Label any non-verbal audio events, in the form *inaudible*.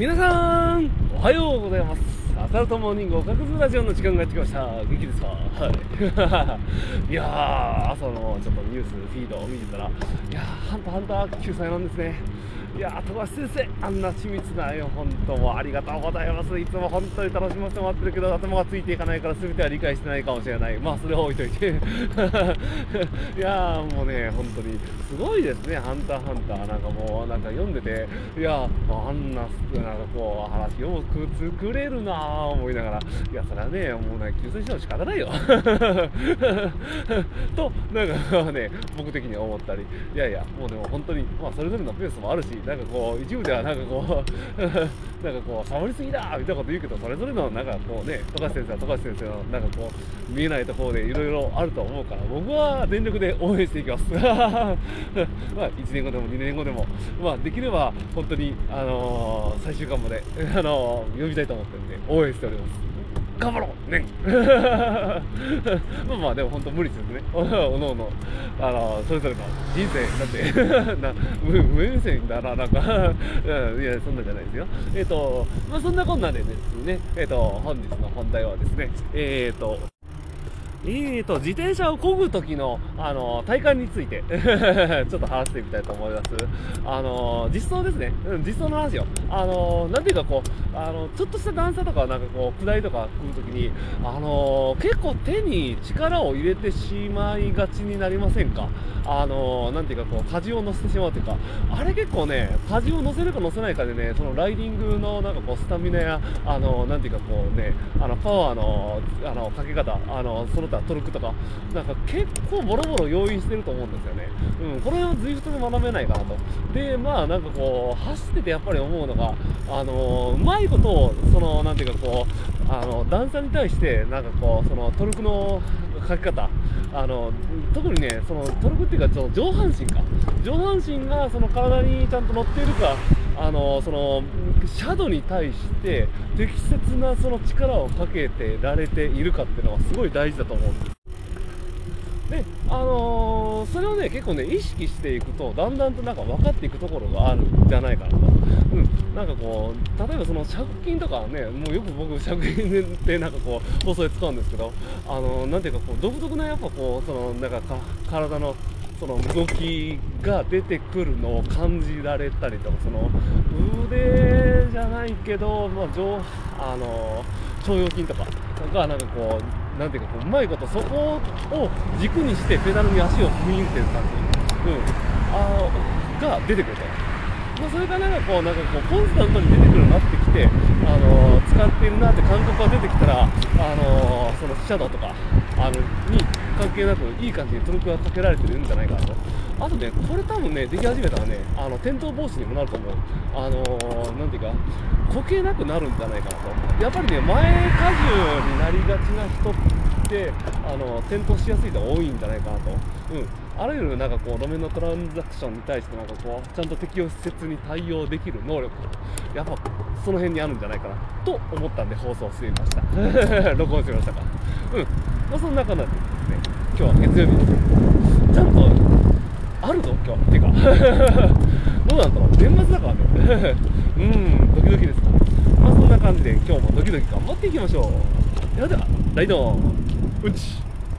皆さんおはようございます。アサルトモーニングおかくずラジオの時間がやってきました。元気ですか？はい。*laughs* いやー朝のちょっとニュースフィードを見てたらいやーハンターハンター救済なんですね。いや、富樫先生、あんな緻密な絵、本当もありがとうございます。いつも本当に楽しませてもらってるけど、頭がついていかないから、全ては理解してないかもしれない。まあ、それは置いといて。*laughs* いや、もうね、本当に、すごいですね、ハンターハンター。なんかもう、なんか読んでて、いやー、あんな、なんかこう、話よく作れるなー思いながら、いや、それはね、もうね、救済しても仕方ないよ。*laughs* と、なんかね、僕的には思ったり、いやいや、もうでも本当に、まあ、それぞれのペースもあるし、なんかこう一部ではなんかこう *laughs* なんかこうサボりすぎだみたいなこと言うけどそれぞれのなんかこうね富樫先生は富樫先生のなんかこう見えないところでいろいろあると思うから僕は全力で応援していきます。*laughs* まあ1年後でも2年後でもまあできれば本当にあのー、最終巻まであのー、呼びたいと思ってるんで応援しております。頑張ろう。ね。*laughs* まあまあでも本当無理ですよね。*laughs* おのおの。あのそれぞれの人生だって *laughs* な無無線だななんか。いやそんなんじゃないですよ。えっ、ー、とまあそんなこんなでですね。えっ、ー、と本日の本題はですね。えっ、ー、とえーと、自転車を漕ぐ時の、あの、体感について *laughs* ちょっと話してみたいと思います。あの、実装ですね。うん、実装の話よ。あの、なんていうかこう、あの、ちょっとした段差とか、なんかこう、下りとか来るときに、あの、結構手に力を入れてしまいがちになりませんか？あの、なんていうかこう、舵を乗せてしまうというか、あれ結構ね、舵を乗せるか乗せないかでね、そのライディングのなんかこう、スタミナや、あの、なんていうかこうね、あの、パワーの、あの、かけ方、あの、その他トルクとか、なんか結構ボロボロ要因してると思うんですよね。うん、これを随分と学べないかなと。で、まあなんかこう、走っててやっぱり思うのが、あの、うまいことを、その、なんていうかこう、あの、段差に対して、なんかこう、そのトルクの書き方、あの特にね、そのトルクっていうか、その上半身か、上半身がその体にちゃんと乗っているか、あのそのシャドウに対して適切なその力をかけてられているかっていうのはすごい大事だと思うんです。で、あのー、それをね、結構ね、意識していくと、だんだんとなんか分かっていくところがあるんじゃないかなと。うん。なんかこう、例えばその借金とかね、もうよく僕、借金ってなんかこう、放送で使うんですけど、あのー、ていうかこう、独特なやっぱこう、その、なんか体の、その動きが出てくるのを感じられたりとか、その腕じゃないけど、まあ、上あの腸腰筋とかがなんかこうなんていうかこううまいことそこを軸にしてペダルに足を踏み入れてる感じ、うん、あが出てくると。まあ、それがなんかこうなんかこうコンスタントに出てくるようになってきて、使ってるなって感覚が出てきたら、あの、そのシャドウとかあのに関係なくいい感じにトルクがかけられてるんじゃないかなと。あとね、これ多分ね、でき始めたらね、あの転倒防止にもなると思う。あのー、なんていうか、こけなくなるんじゃないかなと。やっぱりね、前荷重になりがちな人って、あの転倒しやすい人が多いんじゃないかなと。うん。あらゆるなんかこう路面のトランザクションに対してなんかこうちゃんと適切に対応できる能力。やっぱその辺にあるんじゃないかな。と思ったんで放送してみました。*laughs* 録音してましたか。うん。まあそんな感じでですね。今日は月曜日です。ちゃんとあるぞ今日てか。*laughs* どうなんだろう。年末だからね。*laughs* うん。ドキドキですかまあそんな感じで今日もドキドキ頑張っていきましょう。ではではライドうんち。